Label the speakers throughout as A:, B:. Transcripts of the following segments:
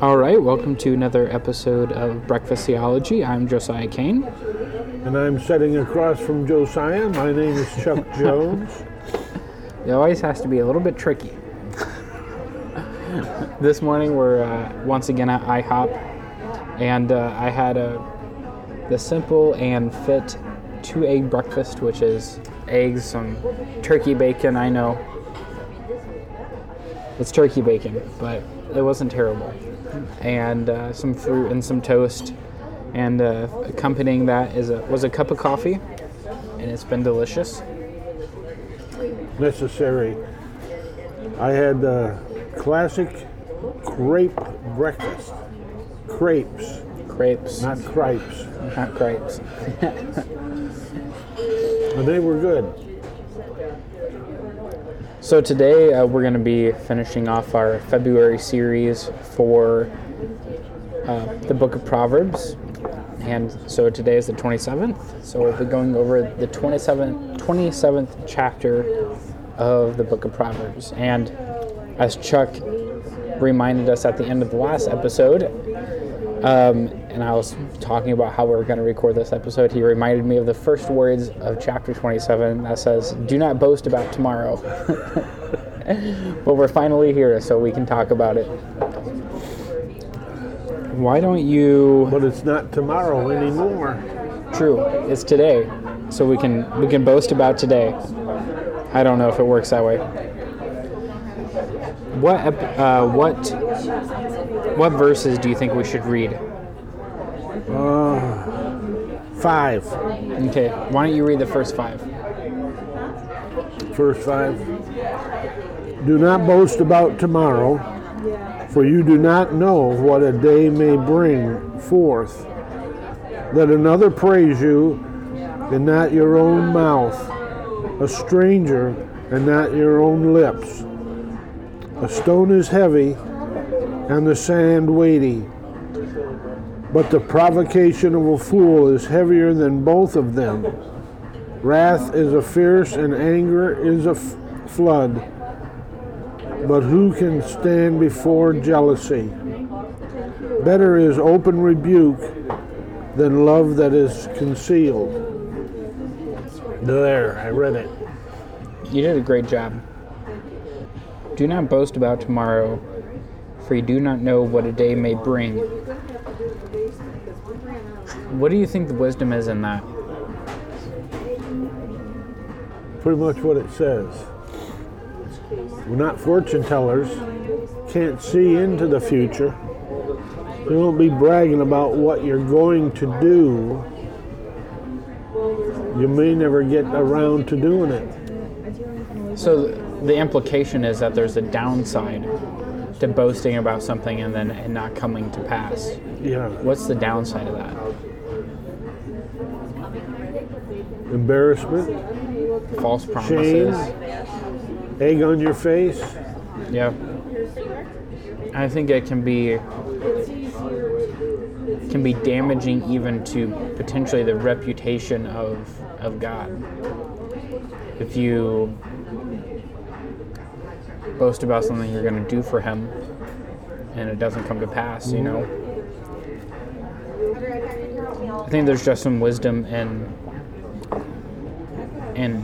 A: All right, welcome to another episode of Breakfast Theology. I'm Josiah Kane.
B: And I'm sitting across from Josiah. My name is Chuck Jones.
A: It always has to be a little bit tricky. this morning we're uh, once again at IHOP, and uh, I had a the simple and fit two egg breakfast, which is eggs, some turkey bacon. I know it's turkey bacon, but it wasn't terrible, and uh, some fruit and some toast, and uh, accompanying that is a was a cup of coffee, and it's been delicious.
B: Necessary. I had uh, classic crepe breakfast. Crepes,
A: Crepes,
B: not cripes.
A: not crepes.
B: They were good.
A: So today uh, we're going to be finishing off our February series for uh, the Book of Proverbs, and so today is the 27th. So we'll be going over the 27th, 27th chapter of the Book of Proverbs. And as Chuck reminded us at the end of the last episode, um, and I was talking about how we were going to record this episode, he reminded me of the first words of chapter 27 that says, Do not boast about tomorrow. but we're finally here, so we can talk about it. Why don't you?
B: But it's not tomorrow anymore.
A: True, it's today, so we can we can boast about today. I don't know if it works that way. What uh, what what verses do you think we should read?
B: Uh, five.
A: Okay, why don't you read the first five?
B: First five. Do not boast about tomorrow, for you do not know what a day may bring forth. Let another praise you, and not your own mouth, a stranger, and not your own lips. A stone is heavy, and the sand weighty. But the provocation of a fool is heavier than both of them. Wrath is a fierce, and anger is a f- flood. But who can stand before jealousy? Better is open rebuke than love that is concealed. There, I read it.
A: You did a great job. Do not boast about tomorrow, for you do not know what a day may bring. What do you think the wisdom is in that?
B: Pretty much what it says. We're not fortune tellers, can't see into the future. You won't be bragging about what you're going to do. You may never get around to doing it.
A: So the implication is that there's a downside to boasting about something and then it not coming to pass.
B: Yeah.
A: What's the downside of that?
B: Embarrassment,
A: False promises.
B: egg on your face.
A: Yeah. I think it can be can be damaging even to potentially the reputation of of God. If you boast about something you're going to do for him and it doesn't come to pass, you know. I think there's just some wisdom in in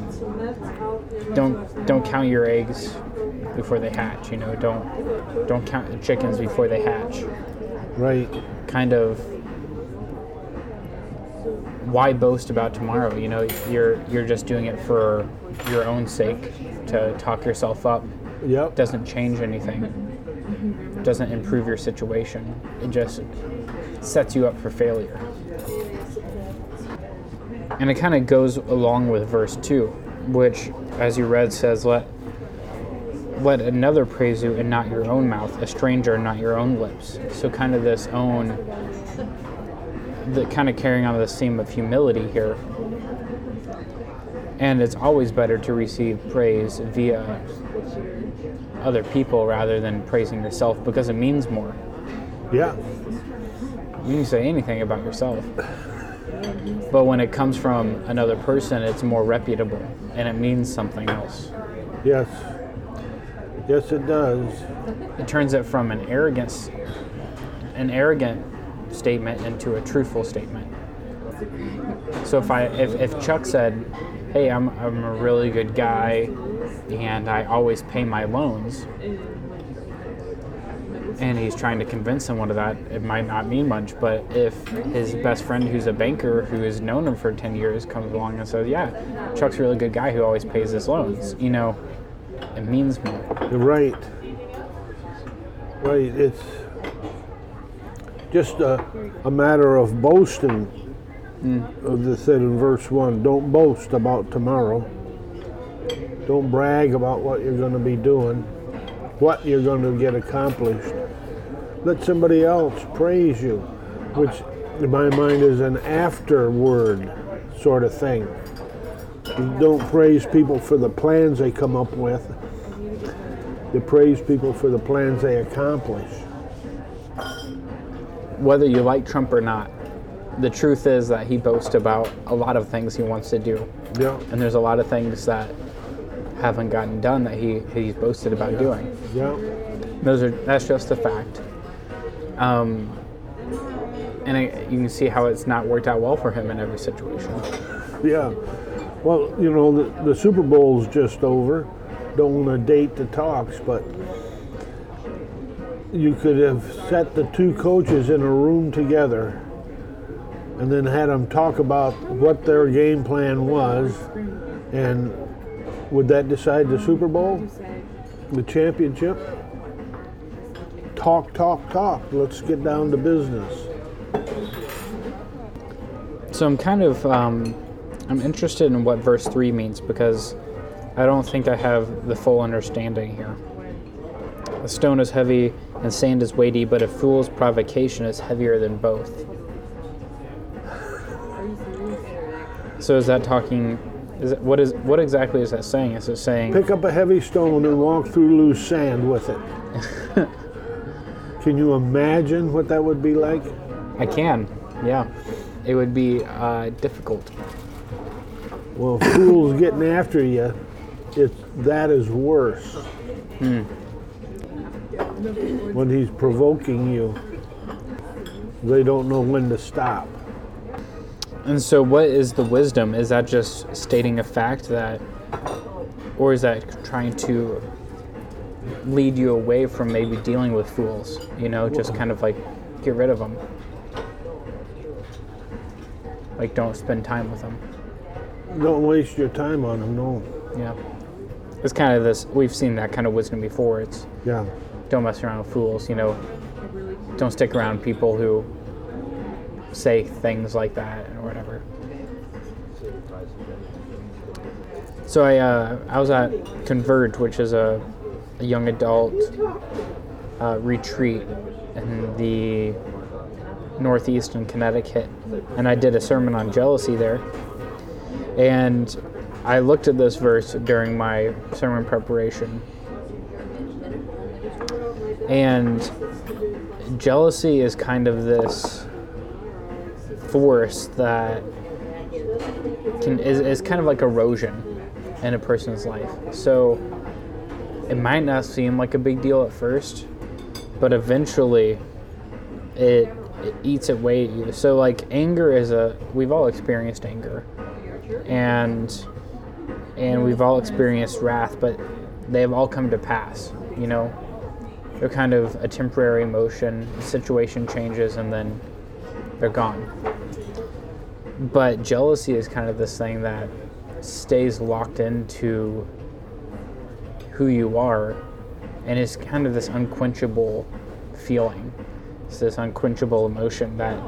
A: don't don't count your eggs before they hatch. You know, don't don't count the chickens before they hatch.
B: Right.
A: Kind of. Why boast about tomorrow? You know, you're you're just doing it for your own sake to talk yourself up.
B: Yep.
A: Doesn't change anything. Doesn't improve your situation. It just sets you up for failure. And it kind of goes along with verse 2, which, as you read, says, Let let another praise you and not your own mouth, a stranger and not your own lips. So, kind of this own, the kind of carrying on this theme of humility here. And it's always better to receive praise via other people rather than praising yourself because it means more.
B: Yeah.
A: You can say anything about yourself. But when it comes from another person, it's more reputable and it means something else.
B: Yes. Yes, it does.
A: It turns it from an arrogance an arrogant statement into a truthful statement. So if I if, if Chuck said, "Hey, I'm I'm a really good guy, and I always pay my loans," and he's trying to convince someone of that, it might not mean much. But if his best friend, who's a banker who has known him for ten years, comes along and says, "Yeah, Chuck's a really good guy who always pays his loans," you know, it means more.
B: You're right. Right. It's just a, a matter of boasting. Hmm. Of the said in verse one, don't boast about tomorrow. Don't brag about what you're going to be doing, what you're going to get accomplished. Let somebody else praise you, which in my mind is an afterward sort of thing. You don't praise people for the plans they come up with. You praise people for the plans they accomplish.
A: Whether you like Trump or not, the truth is that he boasts about a lot of things he wants to do,
B: Yeah,
A: and there's a lot of things that haven't gotten done that he he's boasted about doing.
B: yeah,
A: Those are that's just a fact. Um, and I, you can see how it's not worked out well for him in every situation.
B: yeah. Well, you know, the, the Super Bowl's just over. Don't want to date the talks, but you could have set the two coaches in a room together and then had them talk about what their game plan was and would that decide the Super Bowl? The championship? Talk, talk, talk. Let's get down to business.
A: So I'm kind of um, I'm interested in what verse three means because I don't think I have the full understanding here. A stone is heavy and sand is weighty, but a fool's provocation is heavier than both. So is that talking? Is it, what is what exactly is that saying? Is it saying
B: Pick up a heavy stone and walk through loose sand with it. Can you imagine what that would be like?
A: I can? Yeah, it would be uh, difficult.
B: Well, fools getting after you, it's that is worse. Hmm. When he's provoking you, they don't know when to stop.
A: And so, what is the wisdom? Is that just stating a fact that, or is that trying to lead you away from maybe dealing with fools? You know, just kind of like get rid of them. Like, don't spend time with them.
B: Don't waste your time on them. No.
A: Yeah. It's kind of this, we've seen that kind of wisdom before. It's
B: Yeah.
A: don't mess around with fools, you know, don't stick around people who say things like that or whatever. So I, uh, I was at Converge, which is a, a young adult uh, retreat in the Northeast in Connecticut, and I did a sermon on jealousy there. And I looked at this verse during my sermon preparation, and jealousy is kind of this force that can is, is kind of like erosion in a person's life. So it might not seem like a big deal at first, but eventually it, it eats away at you. So like anger is a we've all experienced anger. And and we've all experienced wrath, but they have all come to pass, you know. They're kind of a temporary emotion, the situation changes and then they're gone. But jealousy is kind of this thing that stays locked into who you are and is kind of this unquenchable feeling. It's this unquenchable emotion that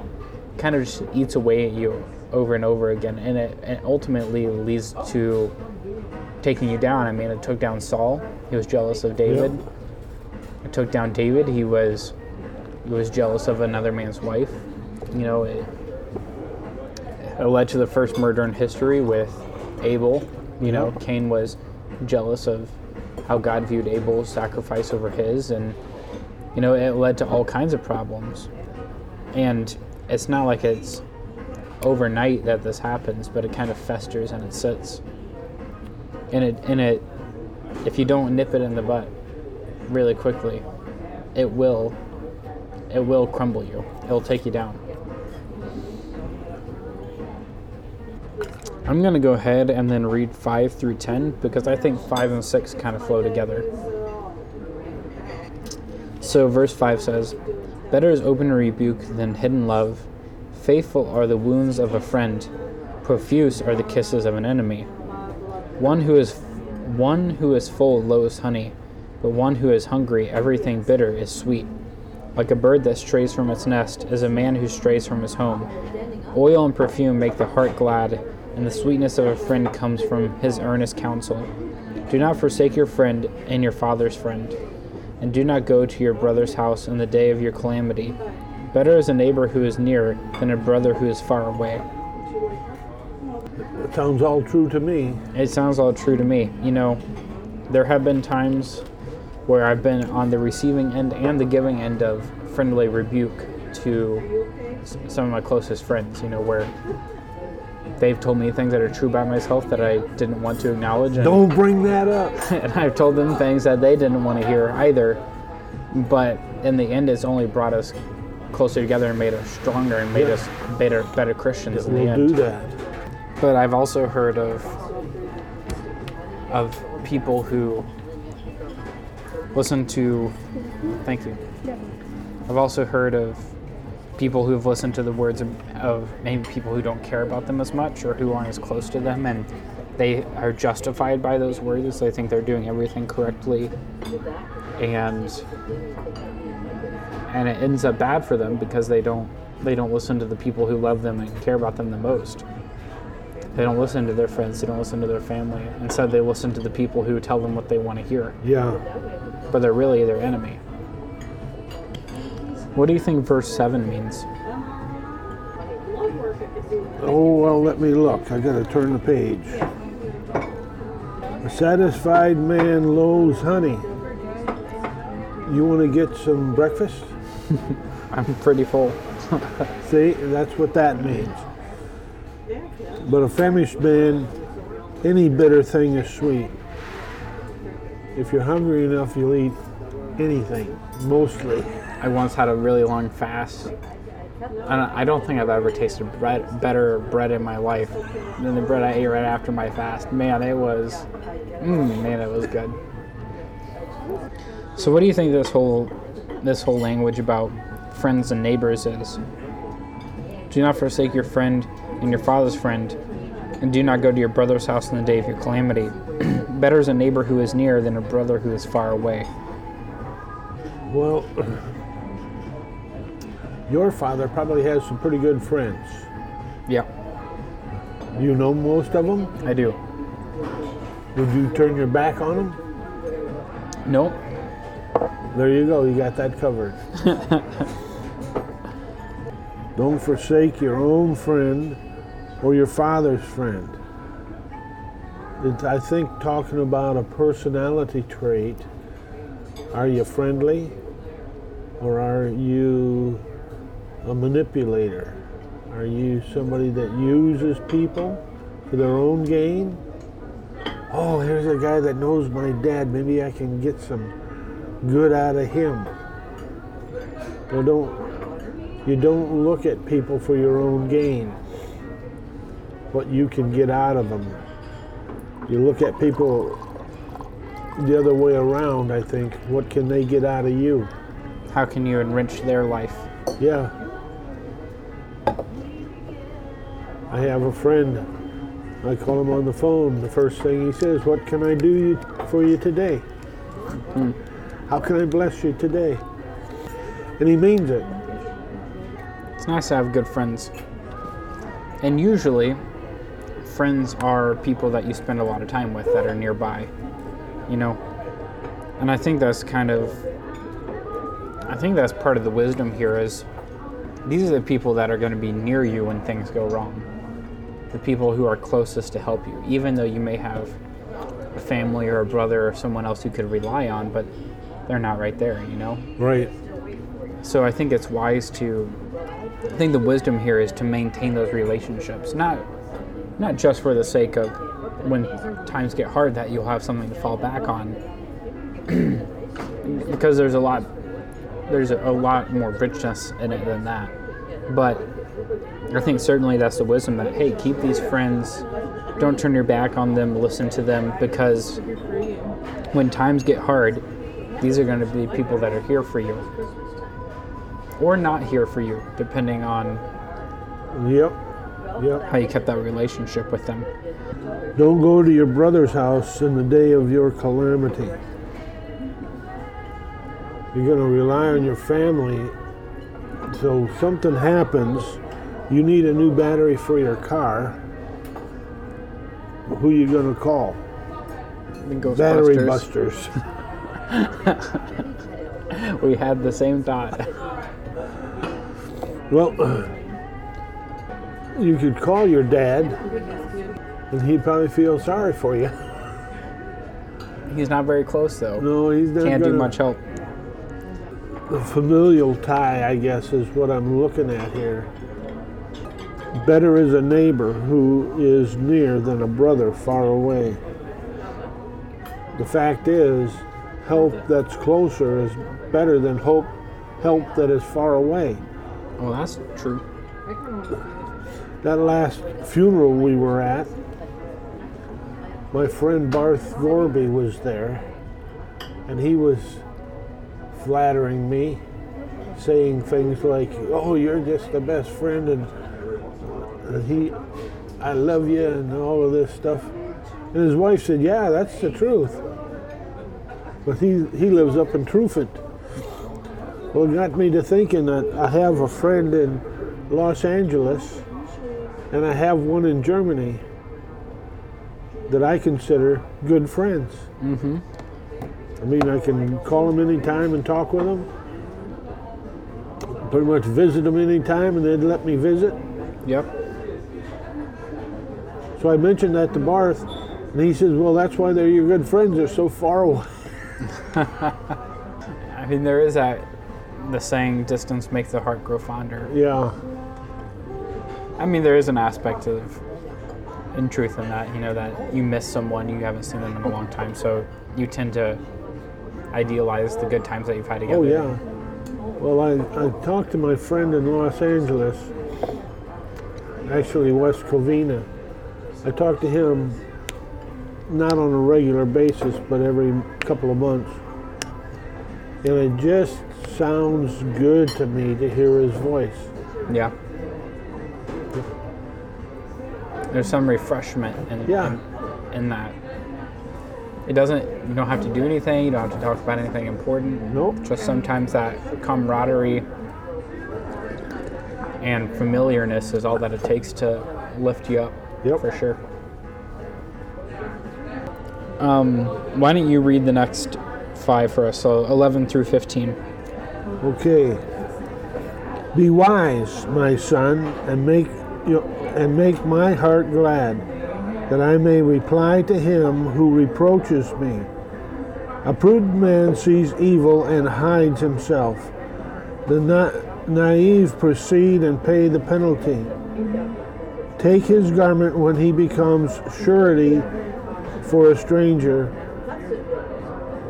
A: kind of just eats away at you over and over again and it, it ultimately leads to taking you down. I mean, it took down Saul. He was jealous of David. It took down David. He was he was jealous of another man's wife. You know, it, it led to the first murder in history with Abel. You know, Cain was jealous of how God viewed Abel's sacrifice over his, and you know, it led to all kinds of problems. And it's not like it's overnight that this happens, but it kind of festers and it sits. And it and it if you don't nip it in the butt really quickly, it will it will crumble you. It'll take you down. I'm going to go ahead and then read 5 through 10 because I think 5 and 6 kind of flow together. So, verse 5 says, Better is open rebuke than hidden love. Faithful are the wounds of a friend, profuse are the kisses of an enemy. One who is one who is full loathes honey, but one who is hungry, everything bitter is sweet. Like a bird that strays from its nest is a man who strays from his home. Oil and perfume make the heart glad, and the sweetness of a friend comes from his earnest counsel. Do not forsake your friend and your father's friend, and do not go to your brother's house in the day of your calamity. Better is a neighbor who is near than a brother who is far away.
B: It sounds all true to me.
A: It sounds all true to me. You know, there have been times where I've been on the receiving end and the giving end of friendly rebuke to some of my closest friends, you know, where they've told me things that are true about myself that I didn't want to acknowledge. And,
B: Don't bring that up.
A: and I've told them things that they didn't want to hear either. But in the end, it's only brought us closer together and made us stronger and made us better, better Christians in the
B: We'll
A: end.
B: do that.
A: But I've also heard of of people who listen to thank you. I've also heard of people who've listened to the words of, of maybe people who don't care about them as much or who aren't as close to them and they are justified by those words. They think they're doing everything correctly and and it ends up bad for them because they don't they don't listen to the people who love them and care about them the most. They don't listen to their friends, they don't listen to their family. Instead, they listen to the people who tell them what they want to hear,
B: Yeah.
A: but they're really their enemy. What do you think verse 7 means?
B: Oh, well, let me look. I gotta turn the page. A satisfied man loathes honey. You want to get some breakfast?
A: I'm pretty full.
B: See, that's what that means. But a famished man, any bitter thing is sweet. If you're hungry enough, you'll eat anything, mostly.
A: I once had a really long fast. And I don't think I've ever tasted bread, better bread in my life than the bread I ate right after my fast. Man, it was, mm, man, it was good. So, what do you think this whole, this whole language about friends and neighbors is? Do not forsake your friend and your father's friend, and do not go to your brother's house in the day of your calamity. Better is a neighbor who is near than a brother who is far away.
B: Well, your father probably has some pretty good friends.
A: Yeah,
B: You know most of them?
A: I do.
B: Would you turn your back on them?
A: Nope.
B: There you go, you got that covered. Don't forsake your own friend or your father's friend. It's, I think talking about a personality trait, are you friendly or are you a manipulator? Are you somebody that uses people for their own gain? Oh, here's a guy that knows my dad. Maybe I can get some good out of him. You don't you don't look at people for your own gain. What you can get out of them. You look at people the other way around, I think. What can they get out of you?
A: How can you enrich their life?
B: Yeah. I have a friend. I call him on the phone. The first thing he says, "What can I do you, for you today? Hmm. How can I bless you today?" And he means it.
A: It's nice to have good friends. And usually, friends are people that you spend a lot of time with that are nearby, you know? And I think that's kind of, I think that's part of the wisdom here is these are the people that are going to be near you when things go wrong. The people who are closest to help you, even though you may have a family or a brother or someone else you could rely on, but they're not right there, you know?
B: Right.
A: So I think it's wise to I think the wisdom here is to maintain those relationships, not not just for the sake of when times get hard that you'll have something to fall back on. because there's a lot there's a, a lot more richness in it than that. But I think certainly that's the wisdom that hey, keep these friends. Don't turn your back on them. Listen to them because when times get hard, these are going to be people that are here for you or not here for you, depending on
B: Yep. Yep.
A: how you kept that relationship with them.
B: Don't go to your brother's house in the day of your calamity. You're going to rely on your family. So something happens, you need a new battery for your car. Who are you going to call? Battery busters.
A: We had the same thought.
B: Well, you could call your dad, and he'd probably feel sorry for you.
A: He's not very close though.
B: No, he's not
A: Can't do much help.
B: The familial tie, I guess, is what I'm looking at here. Better is a neighbor who is near than a brother far away. The fact is, help that's closer is better than hope help that is far away.
A: Well, that's true.
B: That last funeral we were at, my friend Barth Gorby was there, and he was flattering me, saying things like, "Oh, you're just the best friend," and, and he, "I love you," and all of this stuff. And his wife said, "Yeah, that's the truth." But he he lives up in Truefant. Well, it got me to thinking that I have a friend in Los Angeles and I have one in Germany that I consider good friends. Mm-hmm. I mean, I can call them anytime and talk with them. Pretty much visit them anytime, and they'd let me visit.
A: Yep.
B: So I mentioned that to Barth, and he says, "Well, that's why they're your good friends. They're so far away."
A: I mean, there is that the saying, "Distance makes the heart grow fonder."
B: Yeah,
A: I mean, there is an aspect of, in truth, in that you know that you miss someone you haven't seen them in a long time, so you tend to idealize the good times that you've had oh, together.
B: Oh yeah. Well, I, I talked to my friend in Los Angeles, actually West Covina. I talked to him not on a regular basis, but every couple of months. And it just sounds good to me to hear his voice.
A: Yeah. There's some refreshment in,
B: Yeah.
A: in, in that. It doesn't, you don't have to do anything, you don't have to talk about anything important.
B: Nope.
A: Just sometimes that camaraderie and familiarness is all that it takes to lift you up.
B: Yep.
A: For sure. Um, why don't you read the next five for us? So 11 through 15.
B: Okay. Be wise, my son, and make you and make my heart glad, that I may reply to him who reproaches me. A prudent man sees evil and hides himself. The na- naive proceed and pay the penalty. Take his garment when he becomes surety for a stranger,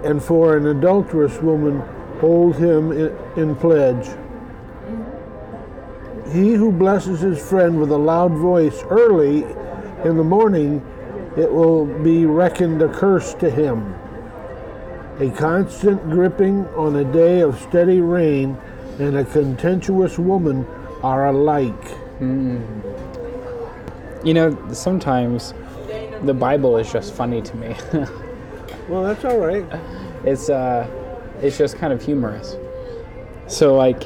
B: and for an adulterous woman hold him in, pledge. He who blesses his friend with a loud voice early in the morning, it will be reckoned a curse to him. A constant gripping on a day of steady rain and a contentious woman are alike. Hmm.
A: You know, sometimes the Bible is just funny to me.
B: Well, that's all right.
A: it's uh it's just kind of humorous. So like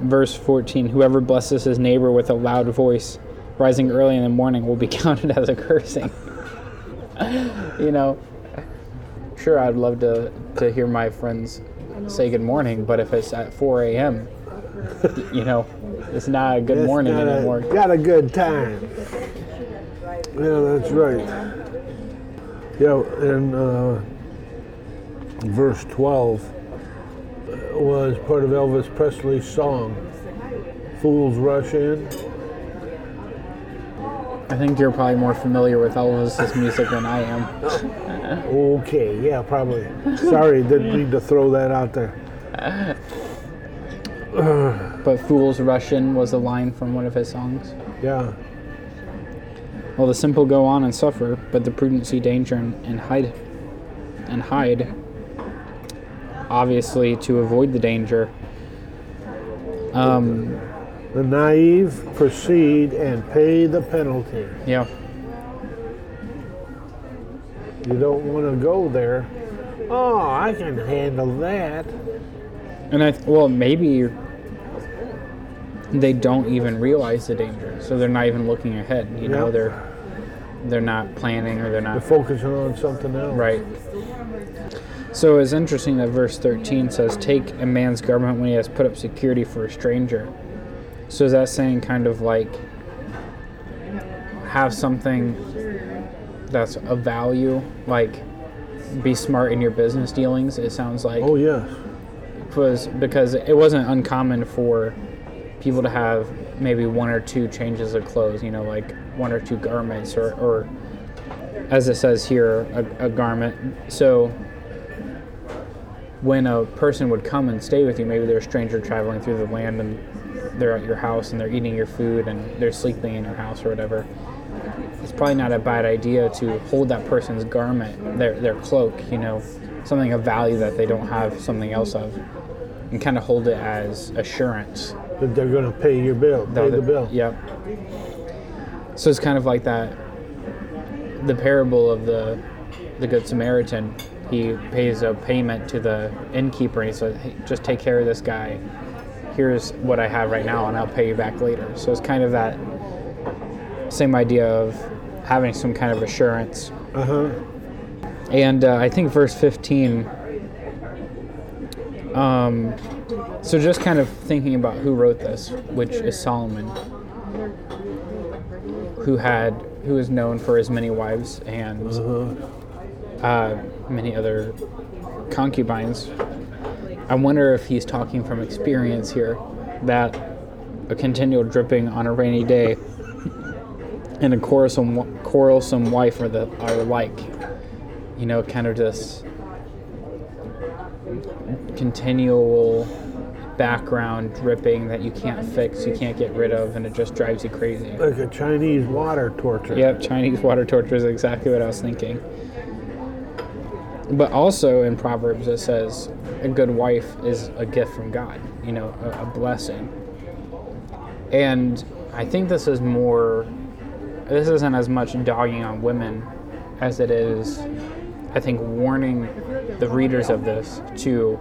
A: verse 14, whoever blesses his neighbor with a loud voice rising early in the morning will be counted as a cursing. you know, sure I'd love to to hear my friends say good morning, but if it's at 4 a.m., you know, it's not a good
B: It's
A: morning
B: got a-
A: anymore.
B: Got a good time. Yeah, that's right. Yeah, and uh, verse 12 was part of Elvis Presley's song, Fools Rush In.
A: I think you're probably more familiar with Elvis's music than I am.
B: Okay, yeah, probably. Sorry, didn't need to throw that out there.
A: but fools rush in was a line from one of his songs.
B: Yeah.
A: Well, the simple go on and suffer, but the prudent see danger and, and hide. And hide. Obviously, to avoid the danger. Um,
B: The naive proceed and pay the penalty.
A: yeah,
B: You don't want to go there. Oh, I can handle that.
A: and I well maybe they don't even realize the danger, so they're not even looking ahead. You know, they're they're not planning or they're
B: They're
A: not
B: focusing on something else.
A: Right. So it's interesting that verse 13 says, Take a man's garment when he has put up security for a stranger. So is that saying kind of like have something that's of value, like be smart in your business dealings? It sounds like
B: Oh, yeah.
A: was because it wasn't uncommon for people to have maybe one or two changes of clothes, you know, like one or two garments, or, or as it says here, a, a garment. So when a person would come and stay with you, maybe they're a stranger traveling through the land and they're at your house and they're eating your food and they're sleeping in your house or whatever. It's probably not a bad idea to hold that person's garment, their their cloak, you know, something of value that they don't have something else of, and kind of hold it as assurance.
B: That they're going to pay your bill, pay the bill.
A: Yep. So it's kind of like that. The parable of the the good Samaritan. He pays a payment to the innkeeper, and he says, hey, "Just take care of this guy. Here's what I have right now, and I'll pay you back later." So it's kind of that same idea of having some kind of assurance.
B: Uh huh.
A: And uh, I think verse 15. Um, so just kind of thinking about who wrote this, which is Solomon, who had who is known for his many wives and uh, many other concubines. I wonder if he's talking from experience here, that a continual dripping on a rainy day and a quarrelsome quarrelsome wife are the are like you know, kind of this continual background dripping that you can't fix, you can't get rid of, and it just drives you crazy.
B: Like a Chinese water torture.
A: Yep, Chinese water torture is exactly what I was thinking. But also in Proverbs, it says a good wife is a gift from God, you know, a, a blessing. And I think this is more, this isn't as much dogging on women as it is, I think, warning the readers of this to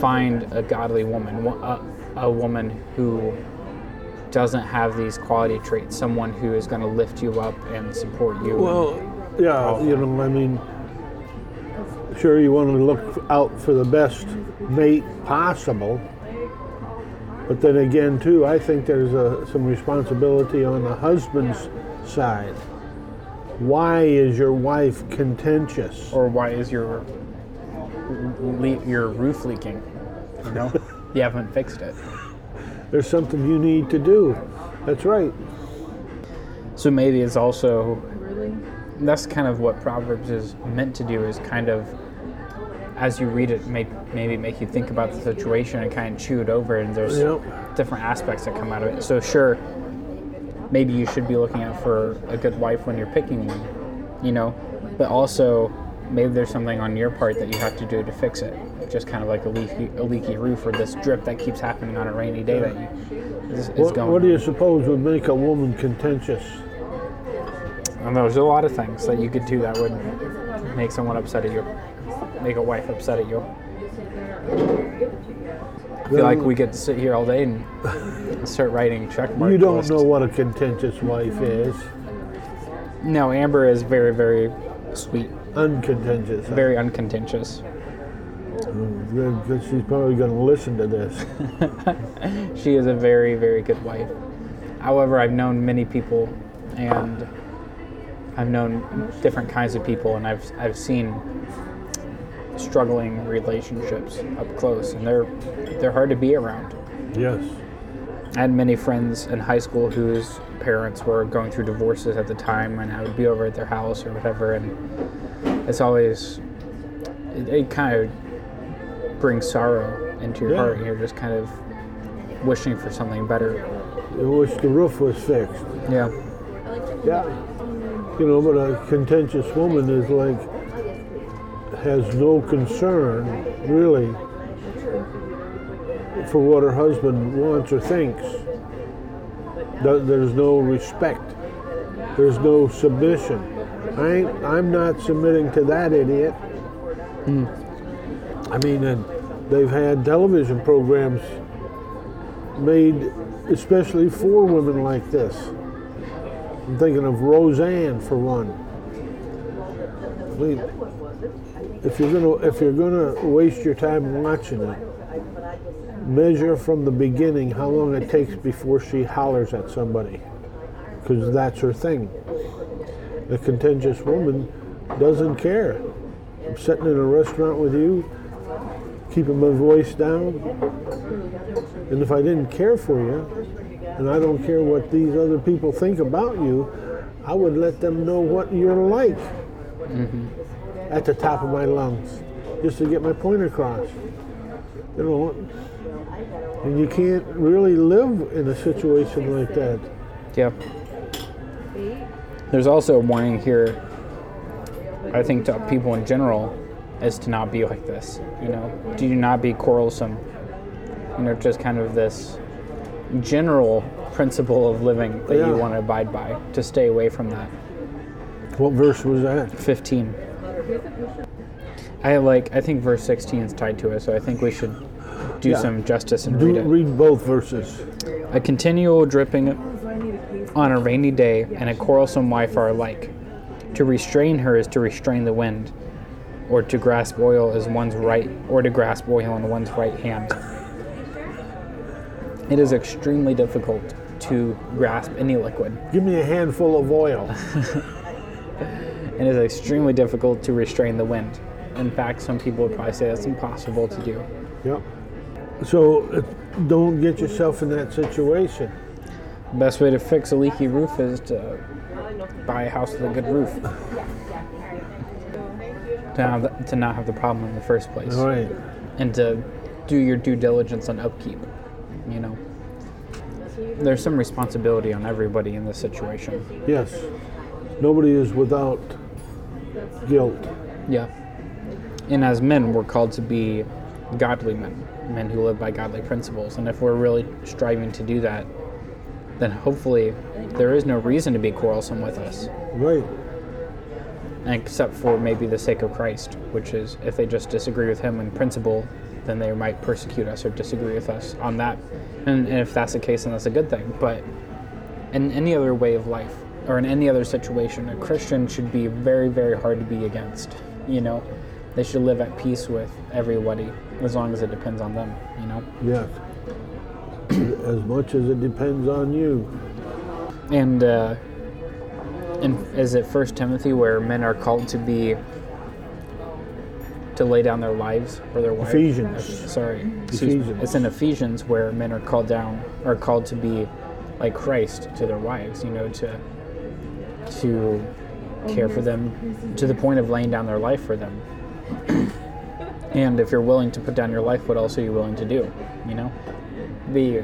A: find a godly woman, a, a woman who doesn't have these quality traits, someone who is going to lift you up and support you.
B: Well, yeah, you know, I mean, sure, you want to look out for the best mate possible. But then again, too, I think there's a, some responsibility on the husband's side. Why is your wife contentious?
A: or why is your le- your roof leaking? You know, you haven't fixed it.
B: There's something you need to do. That's right.
A: So maybe it's also really? that's kind of what Proverbs is meant to do is kind of as you read it make maybe make you think about the situation and kind of chew it over and there's
B: Yep.
A: different aspects that come out of it. So sure maybe you should be looking out for a good wife when you're picking one, you know, but also maybe there's something on your part that you have to do to fix it. Just kind of like a leaky, a leaky roof or this drip that keeps happening on a rainy day that you is, is
B: What,
A: going.
B: what do you suppose would make a woman contentious?
A: And there's a lot of things that you could do that would make someone upset at you, make a wife upset at you. I feel like we could sit here all day and start writing check mark
B: You don't
A: lists.
B: know what a contentious wife is.
A: No, Amber is very, very sweet,
B: Uncontentious.
A: very uncontentious.
B: Mm, 'cause she's probably going to listen to this.
A: She is a very, very good wife. However, I've known many people, and I've known different kinds of people, and I've I've seen struggling relationships up close, and they're they're hard to be around.
B: Yes.
A: I had many friends in high school whose parents were going through divorces at the time, and I would be over at their house or whatever, and it's always it, it kind of brings sorrow into your
B: Yeah.
A: heart and you're just kind of wishing for something better.
B: I wish the roof was fixed.
A: Yeah.
B: Yeah. You know, but a contentious woman is like, has no concern, really, for what her husband wants or thinks. There's no respect. There's no submission. I ain't, I'm not submitting to that idiot. Hmm. I mean, and they've had television programs made especially for women like this. I'm thinking of Roseanne for one. I mean, if you're gonna if you're gonna waste your time watching it, measure from the beginning how long it takes before she hollers at somebody, because that's her thing. The contentious woman doesn't care. I'm sitting in a restaurant with you, keeping my voice down, and if I didn't care for you, and I don't care what these other people think about you, I would let them know what you're like mm-hmm. at the top of my lungs, just to get my point across. You know, and you can't really live in a situation like that.
A: Yep. There's also a warning here, I think, to people in general, is to not be like this. You know, do not be quarrelsome. You know, just kind of this general principle of living that
B: Yeah.
A: you want to abide by, to stay away from that.
B: What verse was that?
A: 15. I like, I think verse 16 is tied to it, so I think we should do
B: Yeah.
A: some justice and
B: Do,
A: read it.
B: read both verses.
A: A continual dripping on a rainy day and a quarrelsome wife are alike. To restrain her is to restrain the wind, or to grasp oil is one's right, or to grasp oil in one's right hand. It is extremely difficult to grasp any liquid.
B: Give me a handful of oil.
A: It is extremely difficult to restrain the wind. In fact, some people would probably say that's impossible to do.
B: Yep. So uh, don't get yourself in that situation.
A: The best way to fix a leaky roof is to buy a house with a good roof. To, have the, to not have the problem in the first place.
B: Right.
A: And to do your due diligence on upkeep. You know, there's some responsibility on everybody in this situation.
B: Yes. Nobody is without guilt.
A: Yeah. And as men, we're called to be godly men, men who live by godly principles. And if we're really striving to do that, then hopefully there is no reason to be quarrelsome with us,
B: Right.
A: except for maybe the sake of Christ, which is if they just disagree with Him in principle, then they might persecute us or disagree with us on that. And, and if that's the case, then that's a good thing. But in any other way of life or in any other situation, a Christian should be very, very hard to be against. You know, they should live at peace with everybody as long as it depends on them. You know,
B: Yes. As much as it depends on you.
A: and uh, and is it First Timothy where men are called to be to lay down their lives for their wives?
B: Ephesians.
A: Sorry.
B: Ephesians.
A: It's in Ephesians where men are called down, are called to be like Christ to their wives. You know, to to care for them to the point of laying down their life for them. And if you're willing to put down your life, what else are you willing to do? You know, the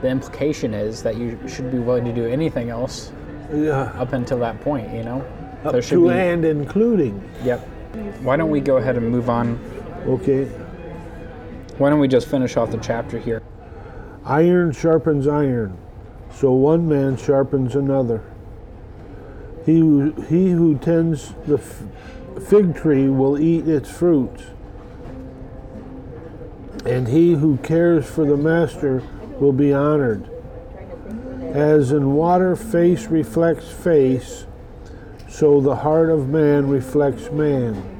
A: the implication is that you should be willing to do anything else
B: Yeah.
A: up until that point. You know,
B: Up
A: there should
B: to
A: be.
B: and including.
A: Yep. Why don't we go ahead and move on?
B: Okay.
A: Why don't we just finish off the chapter here?
B: Iron sharpens iron, so one man sharpens another. He who, he who tends the f- fig tree will eat its fruit, and he who cares for the master will be honored. As in water face reflects face, so the heart of man reflects man.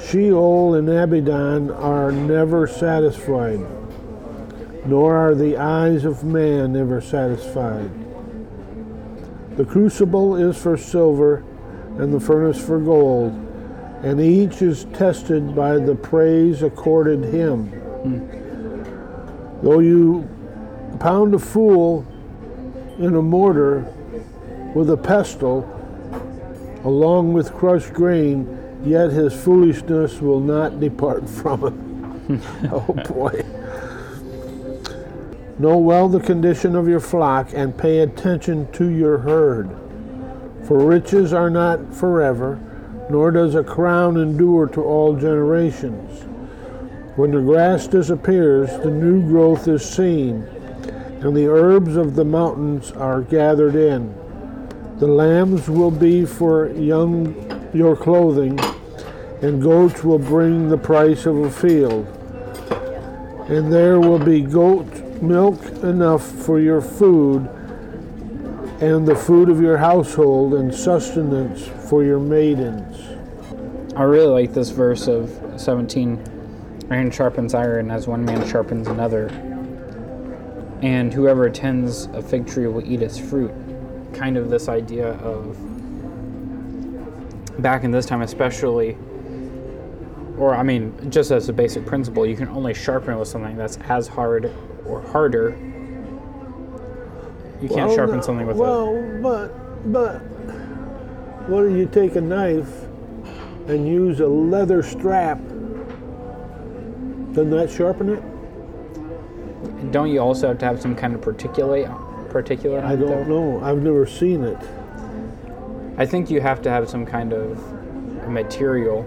B: Sheol and Abaddon are never satisfied, nor are the eyes of man ever satisfied. The crucible is for silver, and the furnace for gold, and each is tested by the praise accorded him. Hmm. Though you pound a fool in a mortar with a pestle, along with crushed grain, yet his foolishness will not depart from him. oh boy. Know well the condition of your flock and pay attention to your herd. For riches are not forever, nor does a crown endure to all generations. When the grass disappears, the new growth is seen, and the herbs of the mountains are gathered in. The lambs will be for young your clothing, and goats will bring the price of a field. And there will be goat milk enough for your food, and the food of your household, and sustenance for your maidens.
A: I really like this verse of 17 Iron sharpens iron as one man sharpens another. And whoever tends a fig tree will eat its fruit. Kind of this idea of, back in this time especially, or I mean, just as a basic principle, you can only sharpen with something that's as hard or harder. You can't
B: Well,
A: sharpen
B: no-
A: something with
B: well,
A: a.
B: but but what do you take a knife and use a leather strap? Doesn't that sharpen it?
A: Don't you also have to have some kind of particulate? Particulate?
B: I don't know. I've never seen it.
A: I think you have to have some kind of material.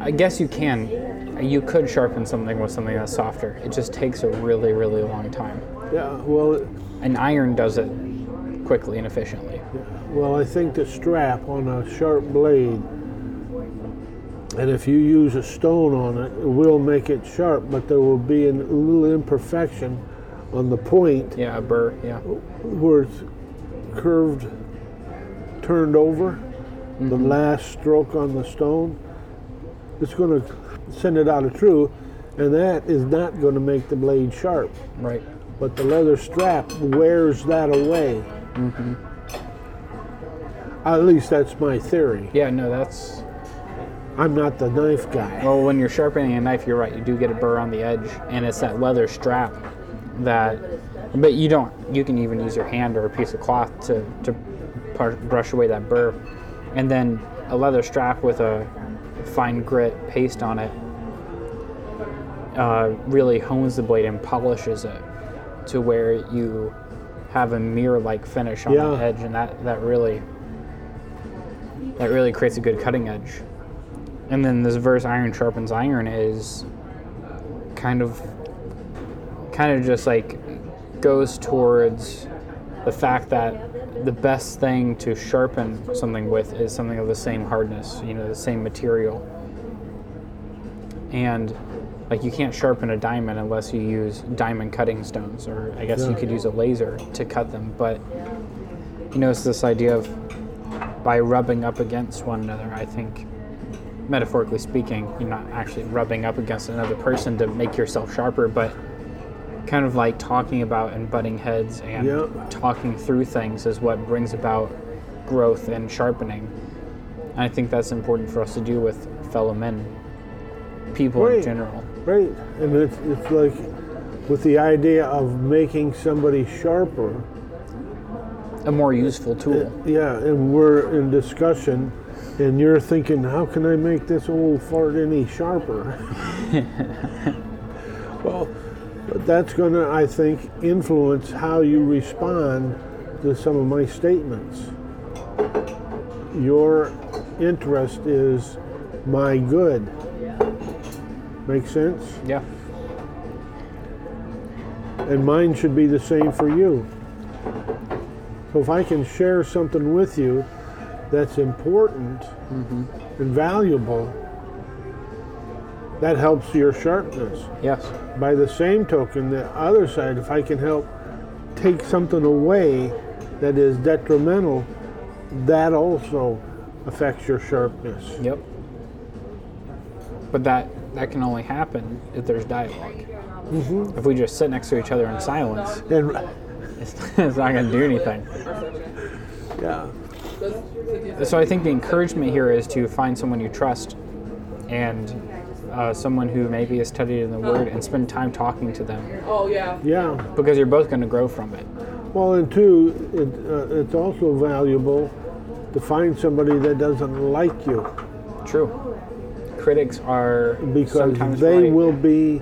A: I guess you can. You could sharpen something with something that's softer. It just takes a really, really long time.
B: Yeah. Well, it-
A: An iron does it quickly and efficiently.
B: well, I think the strap on a sharp blade, and if you use a stone on it, it will make it sharp, but there will be a little imperfection on the point
A: Yeah, a burr. Yeah.
B: where it's curved, turned over, the mm-hmm. last stroke on the stone, it's going to send it out of true, and that is not going to make the blade sharp.
A: Right.
B: But the leather strap wears that away. At least that's my theory.
A: Yeah. No, that's.
B: I'm not the knife guy.
A: Well, when you're sharpening a knife, you're right. You do get a burr on the edge, and it's that leather strap that. But you don't. You can even use your hand or a piece of cloth to to brush away that burr, and then a leather strap with a fine grit paste on it uh, really hones the blade and polishes it to where you have a mirror-like finish on
B: Yeah.
A: the edge, and that that really that really creates a good cutting edge. And then this verse "iron sharpens iron" is kind of kind of just like goes towards the fact that the best thing to sharpen something with is something of the same hardness, you know, the same material. And like you can't sharpen a diamond unless you use diamond cutting stones, or I guess you could use a laser to cut them. But you know, it's this idea of by rubbing up against one another. I think, metaphorically speaking, you're not actually rubbing up against another person to make yourself sharper, but kind of like talking about and butting heads and
B: Yeah.
A: talking through things is what brings about growth and sharpening. And I think that's important for us to do with fellow men, people in general.
B: Right. And it's, it's like with the idea of making somebody sharper.
A: A more useful tool.
B: Eh, yeah, and we're in discussion, and you're thinking, how can I make this old fart any sharper? well, but that's going to, I think, influence how you respond to some of my statements. Your interest is my good. Make sense?
A: Yeah.
B: and mine should be the same for you. So if I can share something with you that's important mm-hmm. and valuable, that helps your sharpness.
A: Yes.
B: By the same token, the other side, if I can help take something away that is detrimental, that also affects your sharpness.
A: Yep. But that that can only happen if there's dialog If we just sit next to each other in silence,
B: And
A: it's, it's not going to do anything.
B: yeah,
A: So I think the encouragement here is to find someone you trust and uh, someone who maybe is studied in the Word and spend time talking to them
C: Oh yeah.
B: yeah.
A: because you're both going to grow from it.
B: Well, and two, it, uh, it's also valuable to find somebody that doesn't like you.
A: True. Critics are
B: because they
A: right.
B: will be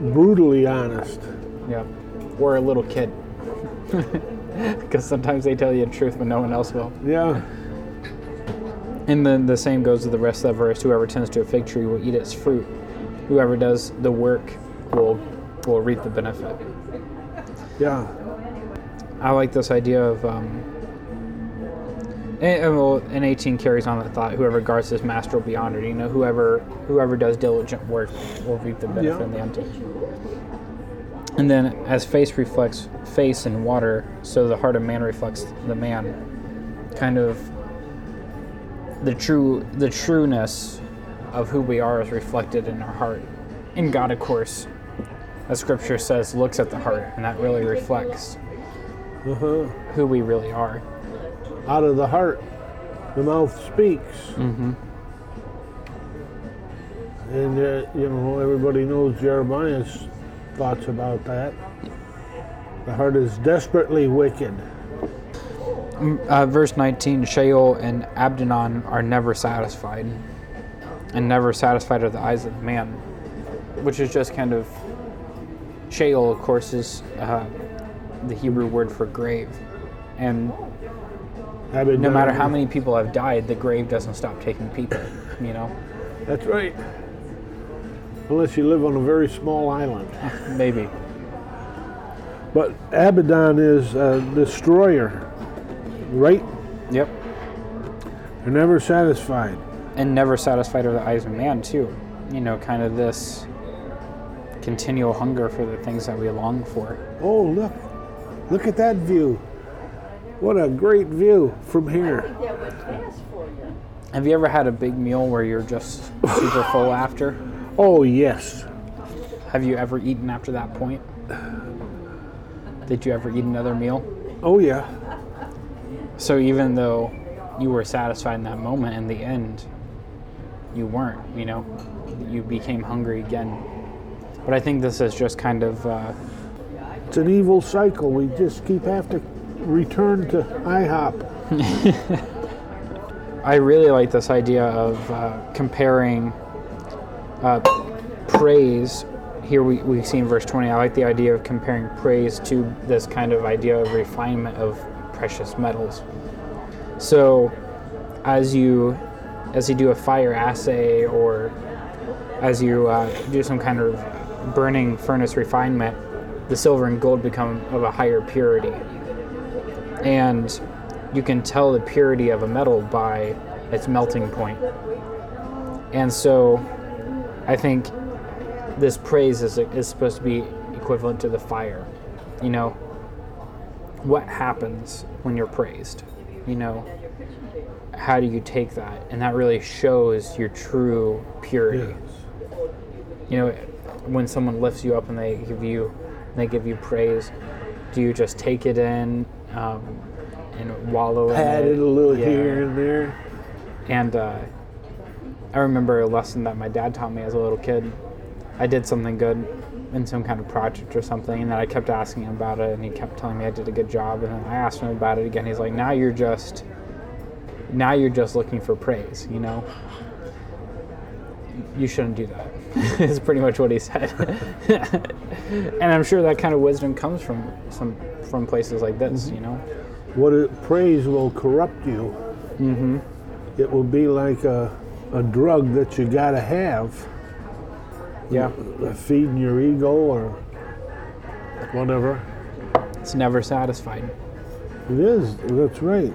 B: brutally honest.
A: Yeah. Or a little kid. Because sometimes they tell you the truth, but no one else will.
B: Yeah,
A: And then the same goes with the rest of the verse. Whoever tends to a fig tree will eat its fruit. Whoever does the work will will reap the benefit.
B: yeah,
A: I like this idea of. Um, and, and well, and 18 carries on that thought. Whoever guards his master will be honored. You know, whoever whoever does diligent work will reap the benefit
B: Yeah.
A: in the end. And then, as face reflects face in water, so the heart of man reflects the man. Kind of the true the trueness of who we are is reflected in our heart. In God, of course, as Scripture says, looks at the heart, and that really reflects
B: uh-huh.
A: who we really are.
B: Out of the heart, the mouth speaks.
A: Mm-hmm.
B: And, uh, you know, everybody knows Jeremiah's thoughts about that. The heart is desperately wicked.
A: Uh, verse 19 Sheol and Abaddon are never satisfied, and never satisfied are the eyes of man. Which is just kind of. Sheol, of course, is uh, the Hebrew word for grave. And no matter how many people have died, the grave doesn't stop taking people, you know?
B: That's right. Unless you live on a very small island.
A: Maybe.
B: But Abaddon is a destroyer, right?
A: Yep.
B: They're never satisfied.
A: and never satisfied are the eyes of man too you know kind of this continual hunger for the things that we long for
B: Oh, look. Look at that view. What a great view from here.
C: That would pass for you.
A: have you ever had a big meal where you're just super full after
B: Oh, yes.
A: have you ever eaten after that point did you ever eat another meal
B: Oh, yeah.
A: so even though you were satisfied in that moment in the end you weren't you know you became hungry again but i think this is just kind of uh,
B: It's an evil cycle. We just keep have to return to IHOP.
A: I really like this idea of uh, comparing uh, praise. Here we, we see in verse 20, I like the idea of comparing praise to this kind of idea of refinement of precious metals. So, as you as you do a fire assay or as you uh, do some kind of burning furnace refinement, the silver and gold become of a higher purity and you can tell the purity of a metal by its melting point. And so I think this praise is, is supposed to be equivalent to the fire. You know, what happens when you're praised? You know, how do you take that? And that really shows your true purity. You know, when someone lifts you up and they give you they give you praise, do you just take it in um, and wallow
B: it a little
A: Yeah.
B: here and there.
A: And uh, I remember a lesson that my dad taught me as a little kid. I did something good in some kind of project or something, and then I kept asking him about it, and he kept telling me I did a good job. And then I asked him about it again. He's like, "Now you're just, now you're just looking for praise, you know." You shouldn't do that. is pretty much what he said. and I'm sure that kind of wisdom comes from some from places like this, you know.
B: What it, praise will corrupt you. Mm-hmm. It will be like a, a drug that you gotta have,
A: Yeah,
B: feeding your ego or whatever.
A: it's never satisfied.
B: It is. That's right.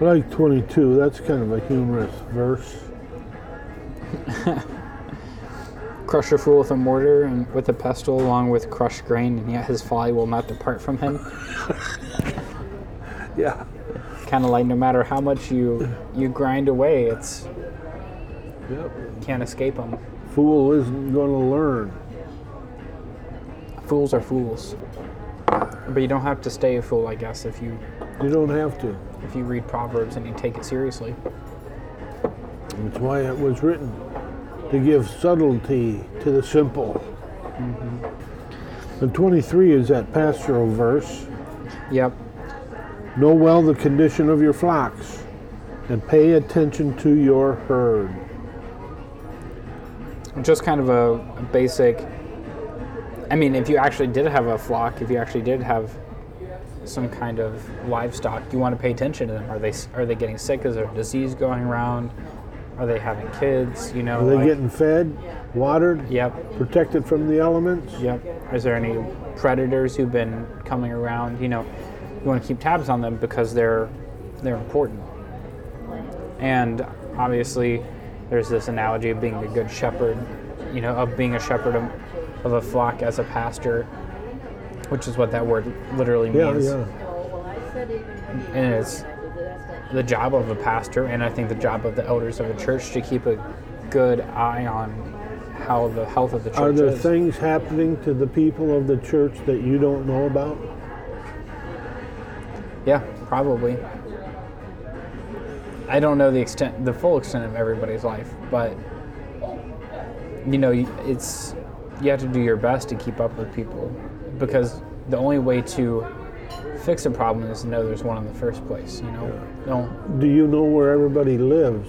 B: I like 22. That's kind of a humorous verse.
A: crush a fool with a mortar and with a pestle along with crushed grain, and yet his folly will not depart from him.
B: Yeah.
A: kind of like no matter how much you you grind away, it's
B: Yep.
A: can't escape them.
B: Fool isn't going to learn.
A: Fools are fools, but you don't have to stay a fool, I guess, if you
B: You don't have to.
A: if you read Proverbs and you take it seriously.
B: That's why it was written to give subtlety to the simple. And 23 is that pastoral verse.
A: Yep.
B: Know well the condition of your flocks and pay attention to your herd.
A: just kind of a, a basic. I mean, if you actually did have a flock, if you actually did have some kind of livestock, you want to pay attention to them. Are they are they getting sick? Is there a disease going around? Are they having kids? You know,
B: Are they
A: like-
B: getting fed, watered,
A: Yep,
B: protected from the elements?
A: yep. Is there any predators who've been coming around? You know, you want to keep tabs on them because they're they're important. And obviously, there's this analogy of being a good shepherd. You know, of being a shepherd of, of a flock as a pastor, which is what that word literally
B: Yeah,
A: means.
B: yeah.
A: And it's the job of a pastor, and I think the job of the elders of a church to keep a good eye on how the health of the church
B: Are there
A: is.
B: things happening to the people of the church that you don't know about?
A: Yeah, probably. I don't know the extent, the full extent of everybody's life, but you know, it's you have to do your best to keep up with people because the only way to fix a problem is to know there's one in the first place. You know, don't
B: Do you know where everybody lives?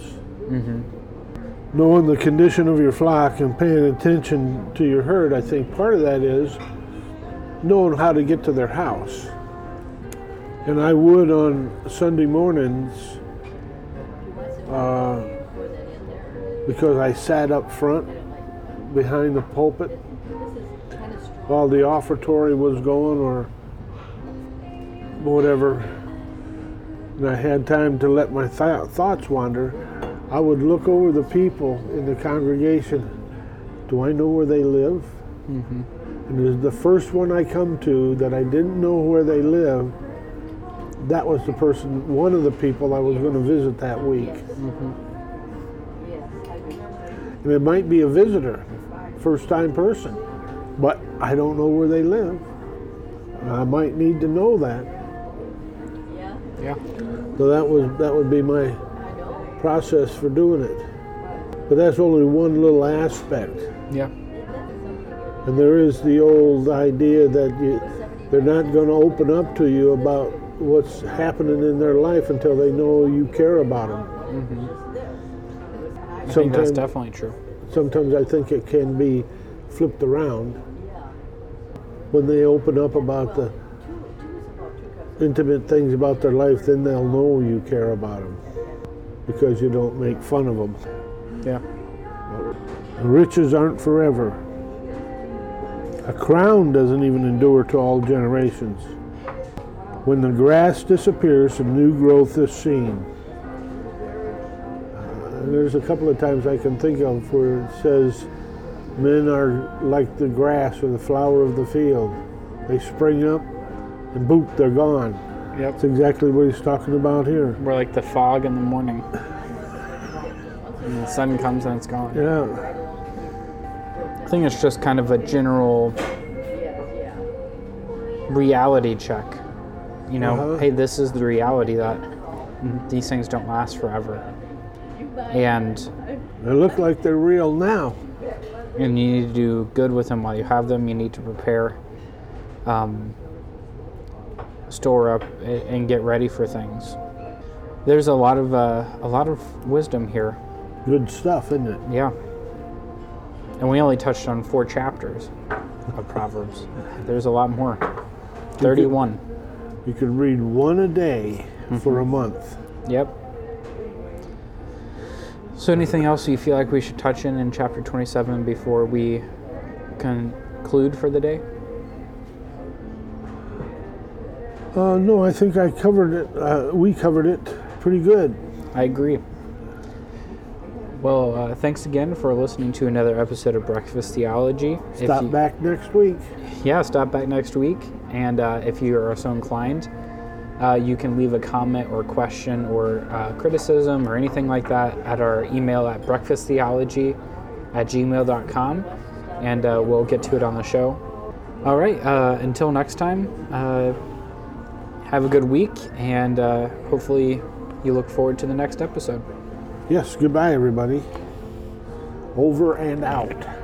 B: Mm-hmm. Knowing the condition of your flock and paying attention to your herd, I think part of that is knowing how to get to their house. And I would on Sunday mornings, uh, because I sat up front behind the pulpit while the offertory was going or whatever and I had time to let my th- thoughts wander, I would look over the people in the congregation. Do I know where they live? Mm-hmm. And it was the first one I come to that I didn't know where they lived. That was the person, one of the people I was going to visit that week. Mm-hmm. And it might be a visitor, first time person, but I don't know where they live. I might need to know that.
A: Yeah.
B: So that was that would be my process for doing it. But that's only one little aspect.
A: Yeah.
B: And there is the old idea that you, they're not going to open up to you about what's happening in their life until they know you care about them. Mm-hmm.
A: I think that's definitely true.
B: sometimes I think it can be flipped around when they open up about the intimate things about their life. Then they'll know you care about them because you don't make fun of them.
A: Yeah.
B: Riches aren't forever. A crown doesn't even endure to all generations. When the grass disappears, a new growth is seen. Uh, there's a couple of times I can think of where it says, Men are like the grass or the flower of the field. They spring up and boop, they're gone.
A: Yep.
B: That's exactly what he's talking about here.
A: We're like the fog in the morning. And the sun comes and it's gone.
B: Yeah.
A: I think it's just kind of a general reality check. You know,
B: Uh-huh.
A: hey, this is the reality that these things don't last forever. And
B: They look like they're real now.
A: and you need to do good with them while you have them. You need to prepare, um, store up, and get ready for things. There's a lot of uh, a lot of wisdom here.
B: Good stuff, isn't it?
A: Yeah. And we only touched on four chapters of Proverbs. There's a lot more. 31.
B: You could read one a day for a month.
A: Yep. So, anything else you feel like we should touch in in chapter 27 before we conclude for the day?
B: Uh, no, I think I covered it. Uh, we covered it pretty good.
A: I agree. Well, uh, thanks again for listening to another episode of Breakfast Theology.
B: Stop
A: you-
B: back next week.
A: yeah, stop back next week. And uh, if you are so inclined, uh, you can leave a comment or question or uh, criticism or anything like that at our email at breakfasttheology at gmail.com. And uh, we'll get to it on the show. All right, uh, until next time, uh, have a good week. And uh, hopefully, you look forward to the next episode.
B: Yes, goodbye, everybody. Over and out.